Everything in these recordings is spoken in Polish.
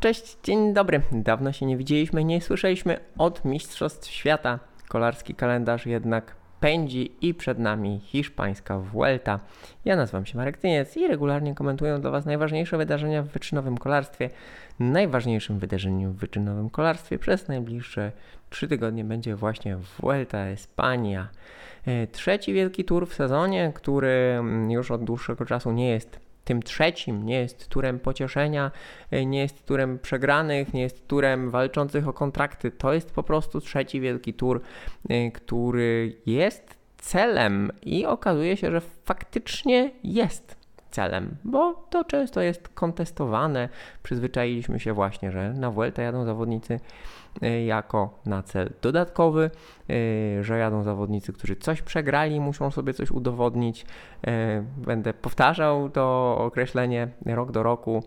Cześć, dzień dobry. Dawno się nie widzieliśmy, nie słyszeliśmy od Mistrzostw Świata. Kolarski kalendarz jednak pędzi i przed nami hiszpańska Vuelta. Ja nazywam się Marek Tyniec i regularnie komentuję dla Was najważniejsze wydarzenia w wyczynowym kolarstwie. Najważniejszym wydarzeniem w wyczynowym kolarstwie przez najbliższe trzy tygodnie będzie właśnie Vuelta Espania. E, trzeci wielki tour w sezonie, który już od dłuższego czasu nie jest tym trzecim nie jest turem pocieszenia, e, nie jest turem przegranych, nie jest turem walczących o kontrakty. To jest po prostu trzeci wielki tur, e, który jest celem i okazuje się, że faktycznie jest celem, bo to często jest kontestowane. Przyzwyczailiśmy się właśnie, że na Vuelta jadą zawodnicy jako na cel dodatkowy, e, że jadą zawodnicy, którzy coś przegrali, muszą sobie coś udowodnić. E, będę powtarzał to określenie rok do roku,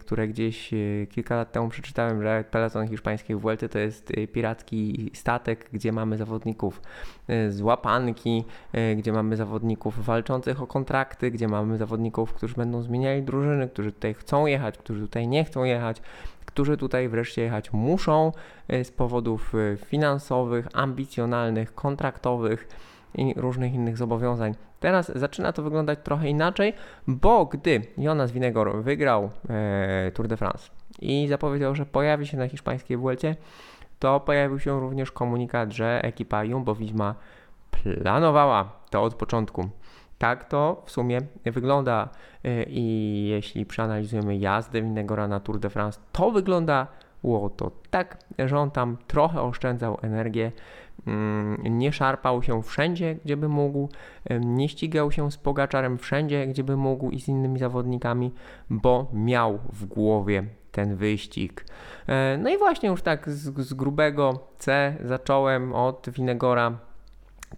które gdzieś kilka lat temu przeczytałem, że peleton hiszpańskiej Vuelty to jest piracki statek, gdzie mamy zawodników z łapanki, gdzie mamy zawodników walczących o kontrakty, gdzie mamy zawodników, którzy będą zmieniali drużyny, którzy tutaj chcą jechać, którzy tutaj nie chcą jechać, którzy tutaj wreszcie jechać muszą e, z powodów e, finansowych, ambicjonalnych, kontraktowych i różnych innych zobowiązań. Teraz zaczyna to wyglądać trochę inaczej, bo gdy Jonas Winegor wygrał e, Tour de France i zapowiedział, że pojawi się na hiszpańskiej Vuelcie, to pojawił się również komunikat, że ekipa Jumbo-Visma planowała to od początku. Tak to w sumie wygląda y, i jeśli przeanalizujemy jazdę Winegora na Tour de France, to wygląda to tak, że on tam trochę oszczędzał energię, mm, nie szarpał się wszędzie, gdzie by mógł, nie ścigał się z Pogaczarem wszędzie, gdzie by mógł i z innymi zawodnikami, bo miał w głowie ten wyścig. E, no i właśnie już tak z, z grubego C zacząłem od Winegora.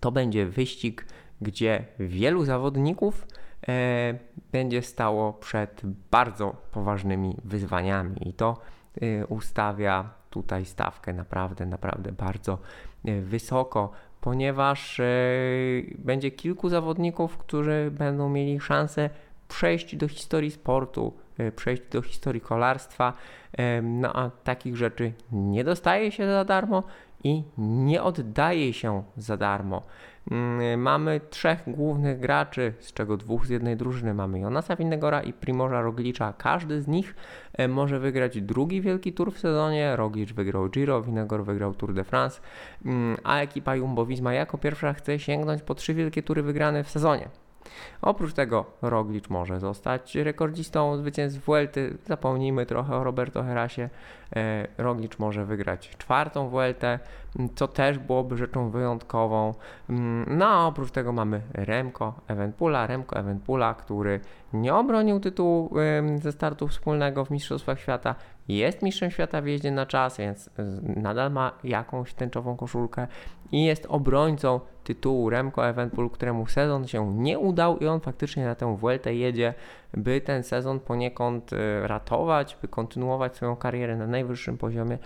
To będzie wyścig gdzie wielu zawodników e, będzie stało przed bardzo poważnymi wyzwaniami i to e, ustawia tutaj stawkę naprawdę, naprawdę bardzo e, wysoko, ponieważ e, będzie kilku zawodników, którzy będą mieli szansę przejść do historii sportu, e, przejść do historii kolarstwa. No a takich rzeczy nie dostaje się za darmo i nie oddaje się za darmo. Mm, mamy trzech głównych graczy, z czego dwóch z jednej drużyny. Mamy Jonasa Winnegora i Primorza Roglicza. Każdy z nich e, może wygrać drugi wielki tour w sezonie. Roglic wygrał Giro, Winnegor wygrał Tour de France, mm, a ekipa Jumbo-Visma jako pierwsza chce sięgnąć po trzy wielkie tury wygrane w sezonie. Oprócz tego Roglic może zostać rekordzistą zwycięstw Vuelty. Zapomnijmy trochę o Roberto Herasie. E, Roglic może wygrać czwartą Vueltę, co też byłoby rzeczą wyjątkową. Mm, no a oprócz tego mamy Remco Evenpula, Remco Evenpula, który nie obronił tytułu ze startu wspólnego w Mistrzostwach Świata, jest mistrzem świata w jeździe na czas, więc nadal ma jakąś tęczową koszulkę i jest obrońcą tytułu Remco Evenpool, któremu sezon się nie udał i on faktycznie na tę Vueltę jedzie, by ten sezon poniekąd e, ratować, by kontynuować swoją karierę na najwyższym poziomie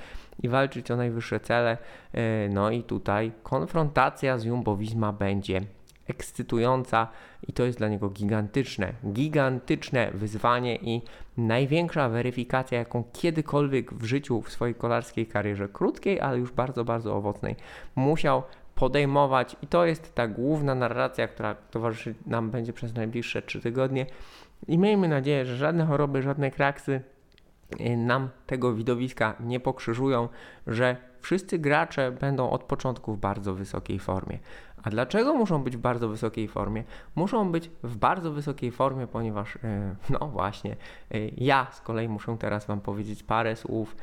i walczyć o najwyższe cele. E, no i tutaj konfrontacja z Jumbo-Visma będzie ekscytująca i to jest dla niego gigantyczne, gigantyczne wyzwanie i największa weryfikacja, jaką kiedykolwiek w życiu, w swojej kolarskiej karierze, krótkiej, ale już bardzo, bardzo owocnej, musiał podejmować. I to jest ta główna narracja, która towarzyszy nam będzie przez najbliższe trzy tygodnie. I miejmy nadzieję, że żadne choroby, żadne kraksy nam tego widowiska nie pokrzyżują, że wszyscy gracze będą od początku w bardzo wysokiej formie. A dlaczego muszą być w bardzo wysokiej formie? Muszą być w bardzo wysokiej formie, ponieważ, y, no właśnie, y, ja z kolei muszę teraz Wam powiedzieć parę słów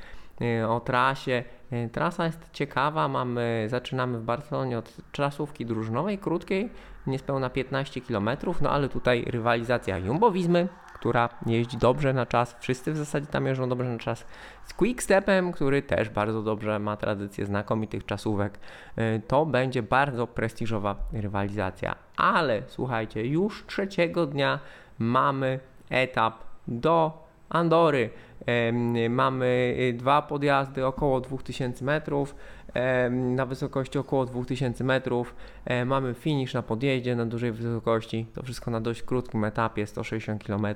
o trasie. Trasa jest ciekawa, mamy, zaczynamy w Barcelonie od czasówki drużynowej, krótkiej, niespełna 15 km, no ale tutaj rywalizacja Jumbo-Wizmy, która jeździ dobrze na czas, wszyscy w zasadzie tam jeżdżą dobrze na czas, z Quickstepem, który też bardzo dobrze ma tradycję znakomitych czasówek. Y, to będzie bardzo prestiżowa rywalizacja. Ale słuchajcie, już trzeciego dnia mamy etap do Andory. Mamy y, dwa podjazdy około 2000 metrów na wysokości około 2000 metrów. Mamy finish na podjeździe na dużej wysokości. To wszystko na dość krótkim etapie 160 km.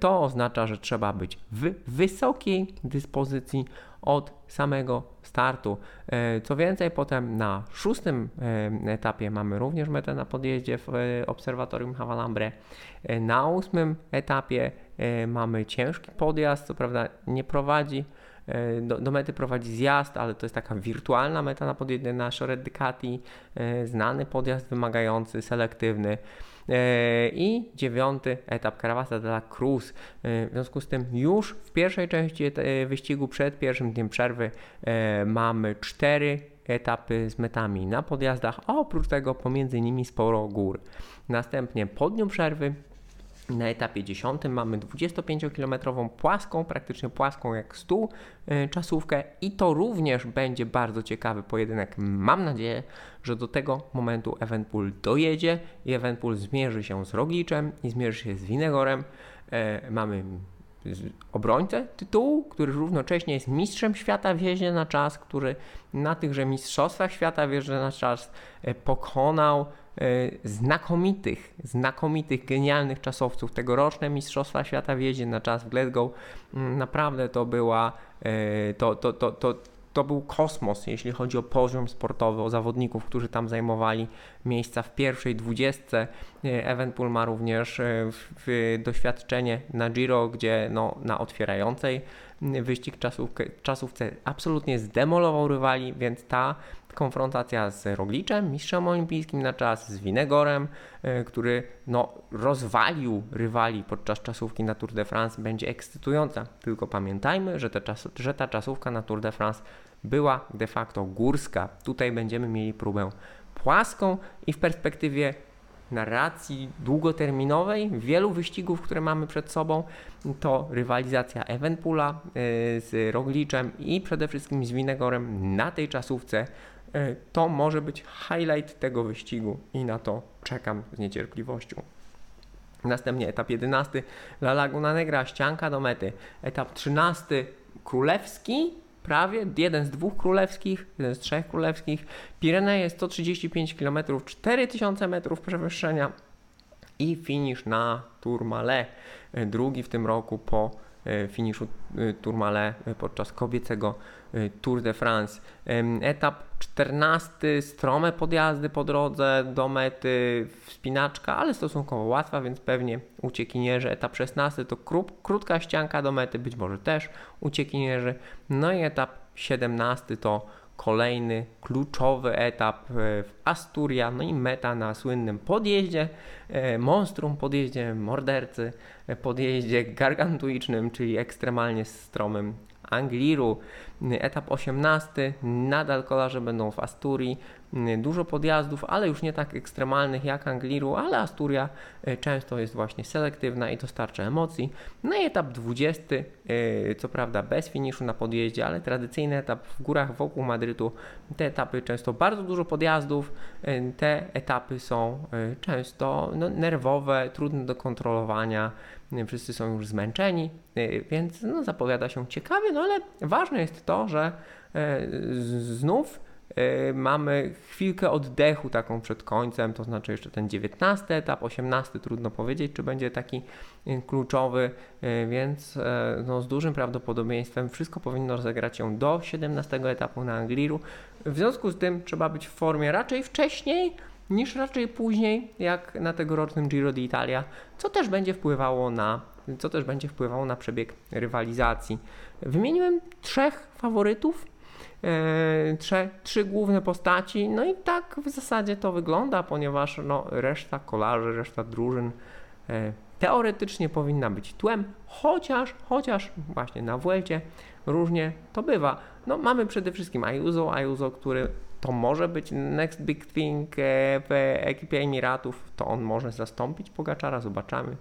To oznacza, że trzeba być w wysokiej dyspozycji od samego startu. Co więcej, potem na szóstym etapie mamy również metę na podjeździe w obserwatorium Havalambre. Na ósmym etapie mamy ciężki podjazd, co prawda nie prowadzi E, do, do, mety prowadzi zjazd, ale to jest taka wirtualna meta na podjeździe na Shore Ducati, e, znany podjazd wymagający, selektywny. E, I dziewiąty etap Caravasa de la Cruz. W związku z tym już w pierwszej części wyścigu przed pierwszym dniem przerwy mamy cztery etapy z metami na podjazdach, a oprócz tego pomiędzy nimi sporo gór. Następnie po dniu przerwy na etapie 10 mamy 25-kilometrową płaską, praktycznie płaską jak stół, yy, czasówkę i to również będzie bardzo ciekawy pojedynek. Mam nadzieję, że do tego momentu Evenpool dojedzie i Evenpool zmierzy się z Rogliczem i zmierzy się z Winegorem. Yy, mamy obrońcę tytułu, który równocześnie jest mistrzem świata w jeździe na czas, który na tychże mistrzostwach świata w jeździe na czas e, pokonał E, znakomitych, znakomitych, genialnych czasowców. Tegoroczne Mistrzostwa Świata w jeździe na czas w Glasgow mm, naprawdę to była, e, to, to, to, to, to był kosmos, jeśli chodzi o poziom sportowy, o zawodników, którzy tam zajmowali miejsca w pierwszej dwudziestce. E, Evenpool ma również w, w doświadczenie na Giro, gdzie no, na otwierającej wyścig czasówkę, czasówce absolutnie zdemolował rywali, więc ta konfrontacja z Rogliczem, mistrzem olimpijskim na czas, z Winegorem, e, który no, rozwalił rywali podczas czasówki na Tour de France, będzie ekscytująca. Tylko pamiętajmy, że, czas, że ta czasówka na Tour de France była de facto górska. Tutaj będziemy mieli próbę płaską i w perspektywie narracji długoterminowej, wielu wyścigów, które mamy przed sobą, to rywalizacja Evenpoola e, z Rogliczem i przede wszystkim z Winegorem na tej czasówce to może być highlight tego wyścigu i na to czekam z niecierpliwością. Następnie etap 11 La Laguna Negra, ścianka do mety. Etap 13 królewski, prawie jeden z dwóch królewskich, jeden z trzech królewskich. Pireneje 135 km, 4000 metrów przewyższenia i finisz na Tourmalet, e, drugi w tym roku po e, finiszu Tourmalet podczas kobiecego Tour de France. Etap 14, strome podjazdy po drodze do mety, wspinaczka, ale stosunkowo łatwa, więc pewnie uciekinierzy. Etap 16 to krót, krótka ścianka do mety, być może też uciekinierzy. No i etap 17 to kolejny kluczowy etap e, w Asturia, no i meta na słynnym podjeździe, e, monstrum, podjeździe mordercy, e, podjeździe gargantuicznym, czyli ekstremalnie stromym Angliru. Etap 18, nadal kolarze będą w Asturii. Dużo podjazdów, ale już nie tak ekstremalnych jak Angliru, ale Asturia e, często jest właśnie selektywna i dostarcza emocji. No i etap 20, e, co prawda bez finiszu na podjeździe, ale tradycyjny etap w górach wokół Madrytu. Te etapy często bardzo dużo podjazdów. Te etapy są często no, nerwowe, trudne do kontrolowania wszyscy są już zmęczeni, y, więc no, zapowiada się ciekawie, no ale ważne jest to, że znów mamy chwilkę oddechu taką przed końcem, to znaczy jeszcze ten 19 etap, 18 trudno powiedzieć, czy będzie taki y, kluczowy, y, więc no, z dużym prawdopodobieństwem wszystko powinno rozegrać się do 17 etapu na Angliru. W związku z tym trzeba być w formie raczej wcześniej, niż raczej później, jak na tegorocznym Giro d'Italia, co też będzie wpływało na co też będzie wpływało na przebieg rywalizacji. Wymieniłem trzech faworytów, e, trzy, trzy główne postaci, no i tak w zasadzie to wygląda, ponieważ no, reszta kolarzy, reszta drużyn e, teoretycznie powinna być tłem, chociaż, chociaż właśnie na Vuelcie różnie to bywa. No mamy przede wszystkim Ayuso, Ayuso, który to może być next big thing e, w ekipie Emiratów, to on może zastąpić Pogaczara, zobaczymy.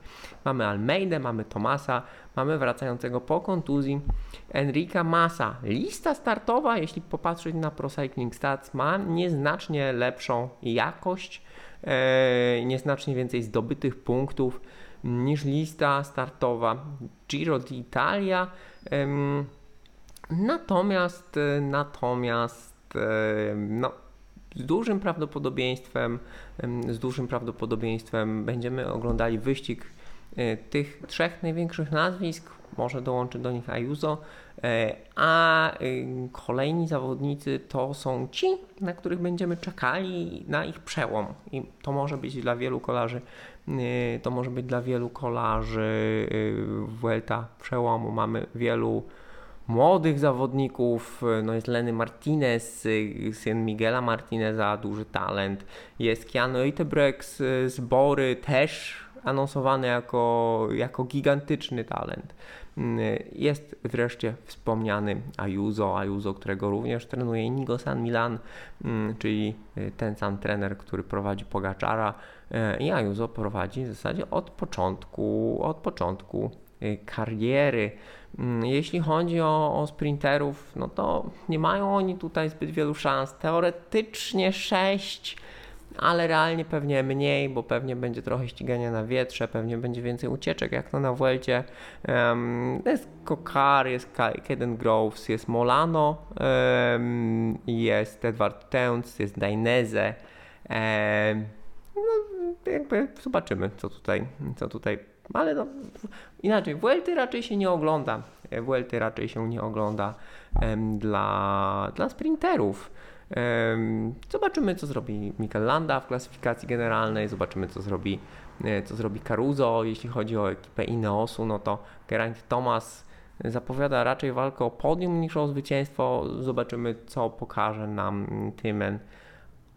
Mamy Almeidę, mamy Tomasa, mamy wracającego po kontuzji Enrika Massa. Lista startowa, jeśli popatrzeć na Pro Cycling Stats, ma nieznacznie lepszą jakość, e, nieznacznie więcej zdobytych punktów niż lista startowa Giro d'Italia. Natomiast, natomiast no, z dużym prawdopodobieństwem, z dużym prawdopodobieństwem będziemy oglądali wyścig tych trzech największych nazwisk, może dołączy do nich Ayuso, a kolejni zawodnicy to są ci, na których będziemy czekali na ich przełom. I to może być dla wielu kolarzy, to może być dla wielu kolarzy Vuelta przełomu. Mamy wielu młodych zawodników, no jest Lenny Martinez, syn Miguela Martineza, duży talent, jest Keanu Eitebrek z Bory, też anonsowany jako, jako gigantyczny talent. Jest wreszcie wspomniany Ayuso, Ayuso, którego również trenuje Inigo San Milan, czyli ten sam trener, który prowadzi Pogaczara i Ayuso prowadzi w zasadzie od początku, od początku kariery. Mm, jeśli chodzi o, o sprinterów, no to nie mają oni tutaj zbyt wielu szans. Teoretycznie 6, ale realnie pewnie mniej, bo pewnie będzie trochę ścigania na wietrze, pewnie będzie więcej ucieczek, jak to na Vuelcie. Um, jest Kokar, jest Kaden Groves, jest Molano, um, jest Edward Teuns, jest Dainese. Um, no, jakby zobaczymy, co tutaj, co tutaj ale no, inaczej, Vuelty raczej się nie ogląda. Vuelty raczej się nie ogląda em, dla, dla sprinterów. Em, zobaczymy, co zrobi Mikel Landa w klasyfikacji generalnej, zobaczymy, co zrobi, e, co zrobi Caruso. Jeśli chodzi o ekipę Ineosu, no to Geraint Thomas zapowiada raczej walkę o podium niż o zwycięstwo. Zobaczymy, co pokaże nam Tymen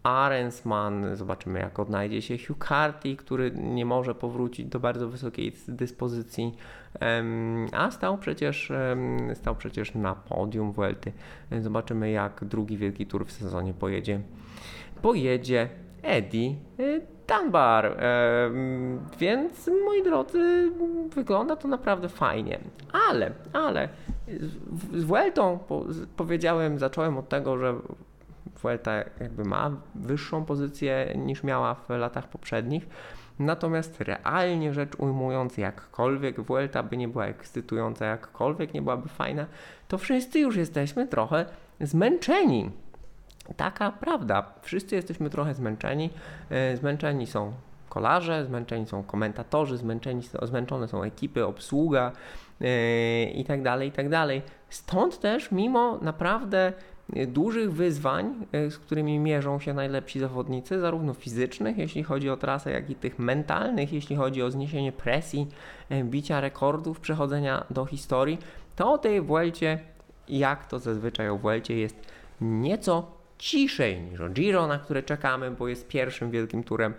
Arensman, zobaczymy jak odnajdzie się Hugh Carty, który nie może powrócić do bardzo wysokiej dyspozycji, a stał przecież, stał przecież na podium Vuelty. Zobaczymy jak drugi wielki tour w sezonie pojedzie. Pojedzie Eddie y, Dunbar, więc moi drodzy, wygląda to naprawdę fajnie. Ale, ale z Vueltą powiedziałem, zacząłem od tego, że Vuelta jakby ma wyższą pozycję niż miała w latach poprzednich. Natomiast realnie rzecz ujmując, jakkolwiek Vuelta by nie była ekscytująca, jakkolwiek nie byłaby fajna, to wszyscy już jesteśmy trochę zmęczeni. Taka prawda. Wszyscy jesteśmy trochę zmęczeni. E, zmęczeni są kolarze, zmęczeni są komentatorzy, zmęczeni, zmęczone są ekipy, obsługa yy, i tak tak. Stąd też, mimo naprawdę dużych wyzwań, e, z którymi mierzą się najlepsi zawodnicy, zarówno fizycznych, jeśli chodzi o trasę, jak i tych mentalnych, jeśli chodzi o zniesienie presji, e, bicia rekordów, przechodzenia do historii, to o tej Vuelcie, jak to zazwyczaj o Vuelcie jest nieco ciszej niż o Giro, na które czekamy, bo jest pierwszym wielkim turem,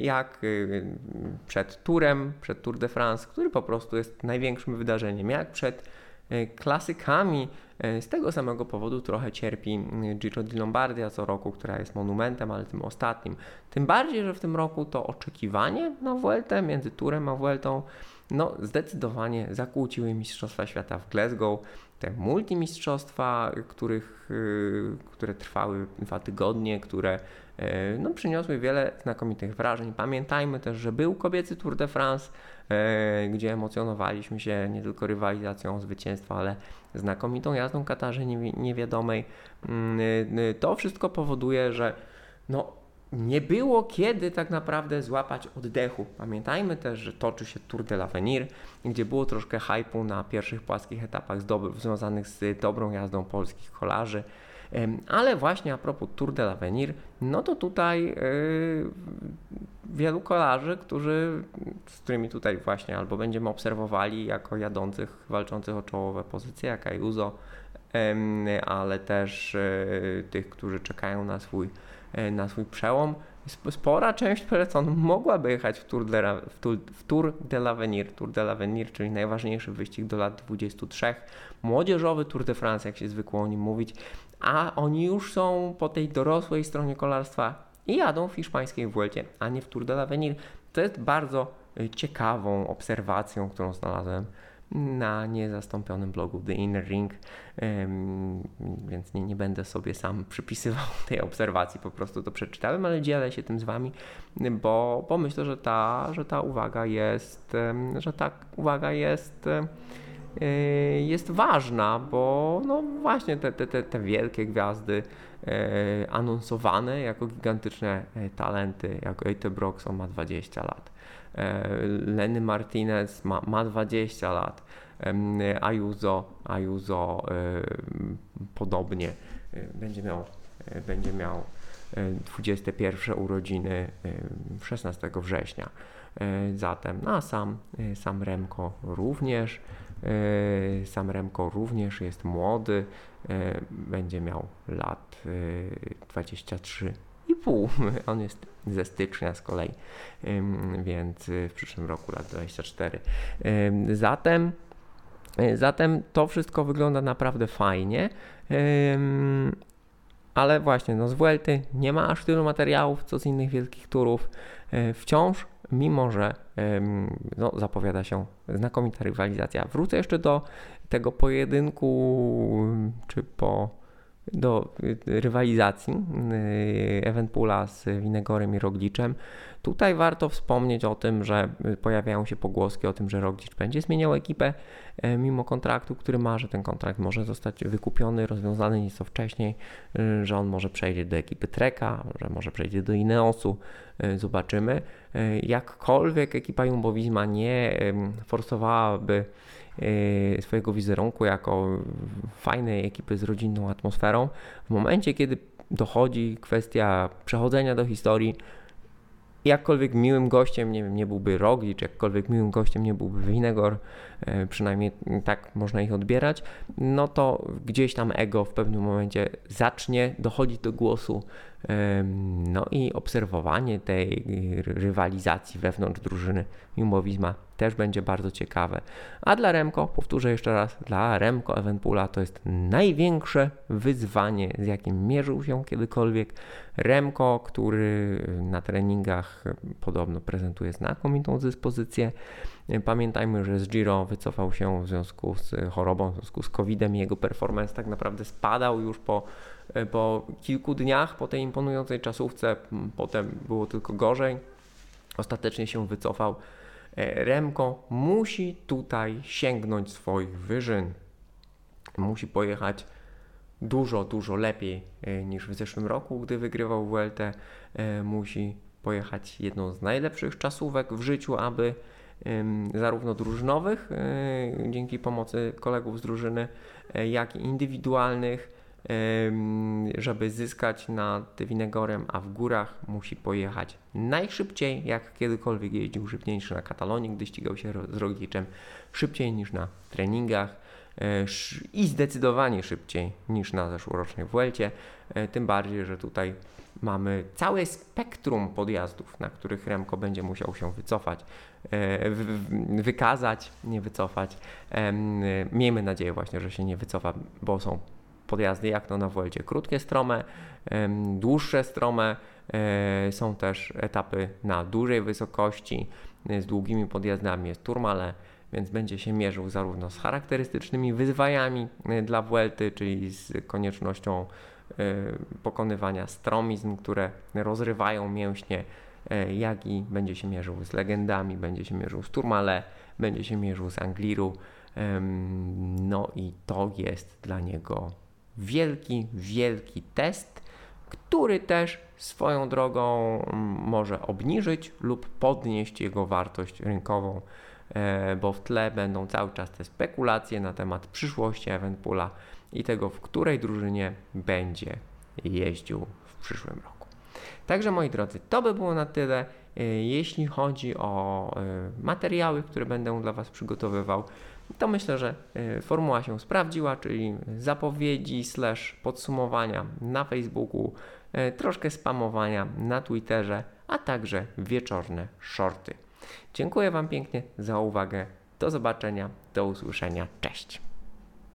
jak przed turem, przed Tour de France, który po prostu jest największym wydarzeniem, jak przed e, klasykami E, z tego samego powodu trochę cierpi mm, Giro di Lombardia co roku, która jest monumentem, ale tym ostatnim. Tym bardziej, że w tym roku to oczekiwanie na Vueltę między Turem a Vueltą no, zdecydowanie zakłóciły Mistrzostwa Świata w Glasgow. Te multimistrzostwa, których, y, które trwały dwa tygodnie, które e, no, przyniosły wiele znakomitych wrażeń. Pamiętajmy też, że był kobiecy Tour de France, e, gdzie emocjonowaliśmy się nie tylko rywalizacją o zwycięstwo, ale znakomitą jazdą Katarze niewiadomej. Mm, y, y, to wszystko powoduje, że no, nie było kiedy tak naprawdę złapać oddechu. Pamiętajmy też, że toczy się Tour de l'Avenir, gdzie było troszkę hypu na pierwszych płaskich etapach związanych z dobrą jazdą polskich kolarzy. Ale właśnie a propos Tour de l'Avenir, no to tutaj yy, wielu kolarzy, którzy, z którymi tutaj właśnie albo będziemy obserwowali jako jadących, walczących o czołowe pozycje, jak Ayuso, ale też yy, tych, którzy czekają na swój, e, na swój przełom. Spora część peletonu mogłaby jechać w Tour de, w tour, w tour de l'Avenir, Tour de l'Avenir, czyli najważniejszy wyścig do lat 23, młodzieżowy Tour de France, jak się zwykło o nim mówić, a oni już są po tej dorosłej stronie kolarstwa i jadą w hiszpańskiej Vuelcie, a nie w Tour de l'Avenir. To jest bardzo y, ciekawą obserwacją, którą znalazłem na niezastąpionym blogu The Inner Ring, więc nie, nie będę sobie sam przypisywał tej obserwacji, po prostu to przeczytałem, ale dzielę się tym z Wami, bo, bo myślę, że ta, że ta uwaga jest, że ta uwaga jest jest ważna, bo no właśnie te, te, te, te wielkie gwiazdy anonsowane jako gigantyczne talenty, jak Ejte Broxon ma 20 lat, Lenny Martinez ma, ma 20 lat, Ayuso, Ayuso podobnie będzie miał, będzie miał 21 urodziny 16 września. Zatem, no a sam, sam Remko również, sam Remko również jest młody, będzie miał lat 23 i pół. On jest ze stycznia z kolei, więc w przyszłym roku lat 24. Zatem Zatem to wszystko wygląda naprawdę fajnie. Ale właśnie, no z Vuelty nie ma aż tylu materiałów, co z innych wielkich turów. E, wciąż, mimo że no, zapowiada się znakomita rywalizacja. Wrócę jeszcze do tego pojedynku, czy po do rywalizacji y, Evenpoola z Winegorem i Rogliczem. Tutaj warto wspomnieć o tym, że pojawiają się pogłoski o tym, że Roglic będzie zmieniał ekipę mimo kontraktu, który ma, że ten kontrakt może zostać wykupiony, rozwiązany nieco wcześniej, y, że on może przejdzie do ekipy Treka, że może przejdzie do Ineosu. Zobaczymy. Jakkolwiek ekipa Jumbo-Visma nie forsowałaby Y, swojego wizerunku jako fajnej ekipy z rodzinną atmosferą. W momencie, kiedy dochodzi kwestia przechodzenia do historii, jakkolwiek miłym gościem, nie wiem, nie byłby Roglic, jakkolwiek miłym gościem nie byłby Winegor, e, przynajmniej tak można ich odbierać, no to gdzieś tam ego w pewnym momencie zacznie dochodzić do głosu, no i obserwowanie tej rywalizacji wewnątrz drużyny Jumbo-Visma też będzie bardzo ciekawe. A dla Remko, powtórzę jeszcze raz, dla Remko Evenpoola to jest największe wyzwanie, z jakim mierzył się kiedykolwiek. Remko, który na treningach podobno prezentuje znakomitą dyspozycję. Pamiętajmy, że z Giro wycofał się w związku z chorobą, w związku z COVID-em. Jego performance tak naprawdę spadał już po, po kilku dniach po tej imponującej czasówce. Potem było tylko gorzej. Ostatecznie się wycofał E, Remko musi tutaj sięgnąć swoich wyżyn. Musi pojechać dużo, dużo lepiej e, niż w zeszłym roku, gdy wygrywał WLT. E, musi pojechać jedną z najlepszych czasówek w życiu, aby zarówno drużynowych, dzięki pomocy kolegów z drużyny, jak i indywidualnych, żeby zyskać nad Winegorem, a w górach musi pojechać najszybciej, jak kiedykolwiek jeździł szybciej na Katalonii, gdy ścigał się z Rogliczem, szybciej niż na treningach e, i zdecydowanie szybciej niż na zeszłorocznej Vuelcie, e, tym bardziej, że tutaj mamy całe spektrum podjazdów, na których Remko będzie musiał się wycofać, e, wykazać, nie wycofać. Miejmy nadzieję właśnie, że się nie wycofa, bo są podjazdy jak to na Vuelcie. Krótkie strome, dłuższe strome, e, są też etapy na dużej wysokości e, z długimi podjazdami, jest Turmale, więc będzie się mierzył zarówno z charakterystycznymi wyzwaniami e, dla Vuelty, czyli z koniecznością pokonywania stromizm, które rozrywają mięśnie, jak i będzie się mierzył z legendami, będzie się mierzył z Turmale, będzie się mierzył z Angliru. No i to jest dla niego wielki, wielki test, który też swoją drogą może obniżyć lub podnieść jego wartość rynkową, e, bo w tle będą cały czas te spekulacje na temat przyszłości Eventpoola i tego, w której drużynie będzie jeździł w przyszłym roku. Także moi drodzy, to by było na tyle. E, jeśli chodzi o e, materiały, które będę dla Was przygotowywał, to myślę, że y, formuła się sprawdziła, czyli zapowiedzi slash podsumowania na Facebooku, y, troszkę spamowania na Twitterze, a także wieczorne shorty. Dziękuję Wam pięknie za uwagę. Do zobaczenia, do usłyszenia. Cześć.